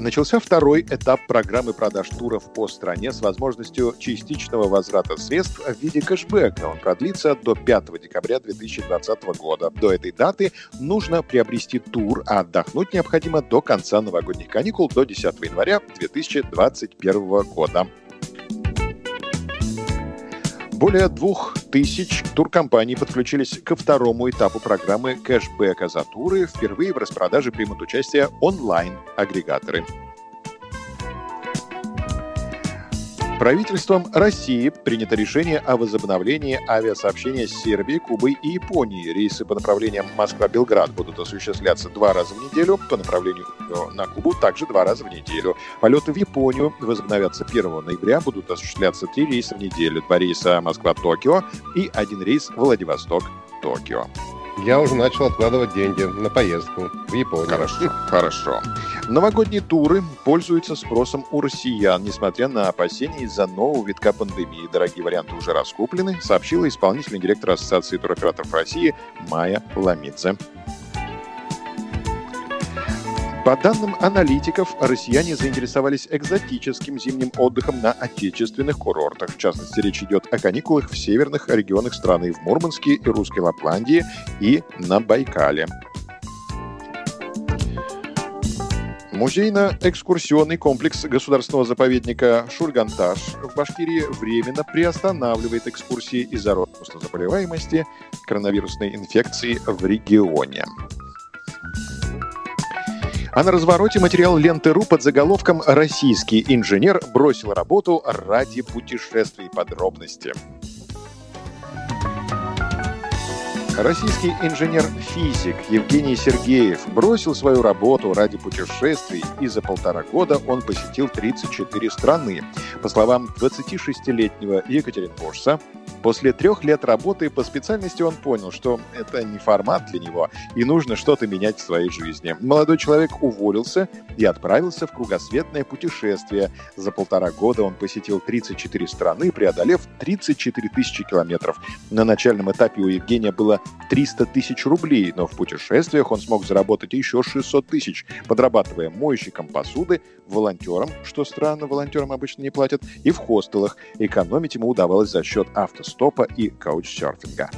начался второй этап программы продаж туров по стране с возможностью частичного возврата средств в виде кэшбэка. Он продлится до 5 декабря 2020 года. До этой даты нужно приобрести тур, а отдохнуть необходимо до конца новогодних каникул до 10 января 2021 года. Более двух тысяч туркомпаний подключились ко второму этапу программы кэшбэка за туры. Впервые в распродаже примут участие онлайн-агрегаторы. Правительством России принято решение о возобновлении авиасообщения с Сербией, Кубой и Японией. Рейсы по направлениям Москва-Белград будут осуществляться два раза в неделю, по направлению на Кубу также два раза в неделю. Полеты в Японию возобновятся 1 ноября, будут осуществляться три рейса в неделю, два рейса Москва-Токио и один рейс Владивосток-Токио. Я уже начал откладывать деньги на поездку в Японию. Хорошо, хорошо. Новогодние туры пользуются спросом у россиян, несмотря на опасения из-за нового витка пандемии. Дорогие варианты уже раскуплены, сообщила исполнительный директор Ассоциации туроператоров России Майя Ламидзе. По данным аналитиков, россияне заинтересовались экзотическим зимним отдыхом на отечественных курортах. В частности, речь идет о каникулах в северных регионах страны, в Мурманске и Русской Лапландии и на Байкале. Музейно-экскурсионный комплекс государственного заповедника Шульганташ в Башкирии временно приостанавливает экскурсии из-за роста заболеваемости коронавирусной инфекции в регионе. А на развороте материал ленты.ру под заголовком «Российский инженер бросил работу ради путешествий». Подробности. Российский инженер-физик Евгений Сергеев бросил свою работу ради путешествий, и за полтора года он посетил 34 страны. По словам 26-летнего Екатеринбуржца, После трех лет работы по специальности он понял, что это не формат для него, и нужно что-то менять в своей жизни. Молодой человек уволился и отправился в кругосветное путешествие. За полтора года он посетил 34 страны, преодолев 34 тысячи километров. На начальном этапе у Евгения было 300 тысяч рублей, но в путешествиях он смог заработать еще 600 тысяч, подрабатывая мойщиком посуды, волонтером, что странно, волонтерам обычно не платят, и в хостелах. Экономить ему удавалось за счет автосов автостопа и каучсерфинга.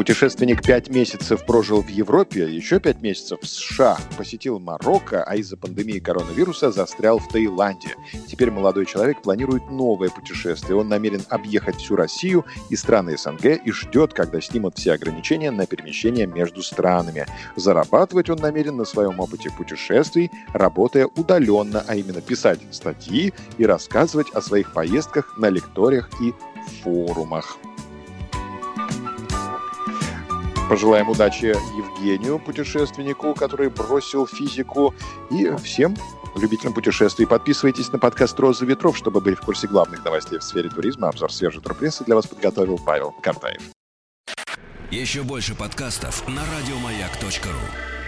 Путешественник пять месяцев прожил в Европе, еще пять месяцев в США, посетил Марокко, а из-за пандемии коронавируса застрял в Таиланде. Теперь молодой человек планирует новое путешествие. Он намерен объехать всю Россию и страны СНГ и ждет, когда снимут все ограничения на перемещение между странами. Зарабатывать он намерен на своем опыте путешествий, работая удаленно, а именно писать статьи и рассказывать о своих поездках на лекториях и форумах. Пожелаем удачи Евгению, путешественнику, который бросил физику, и всем любителям путешествий. Подписывайтесь на подкаст «Роза ветров», чтобы быть в курсе главных новостей в сфере туризма. Обзор свежей турпрессы для вас подготовил Павел Картаев. Еще больше подкастов на радиомаяк.ру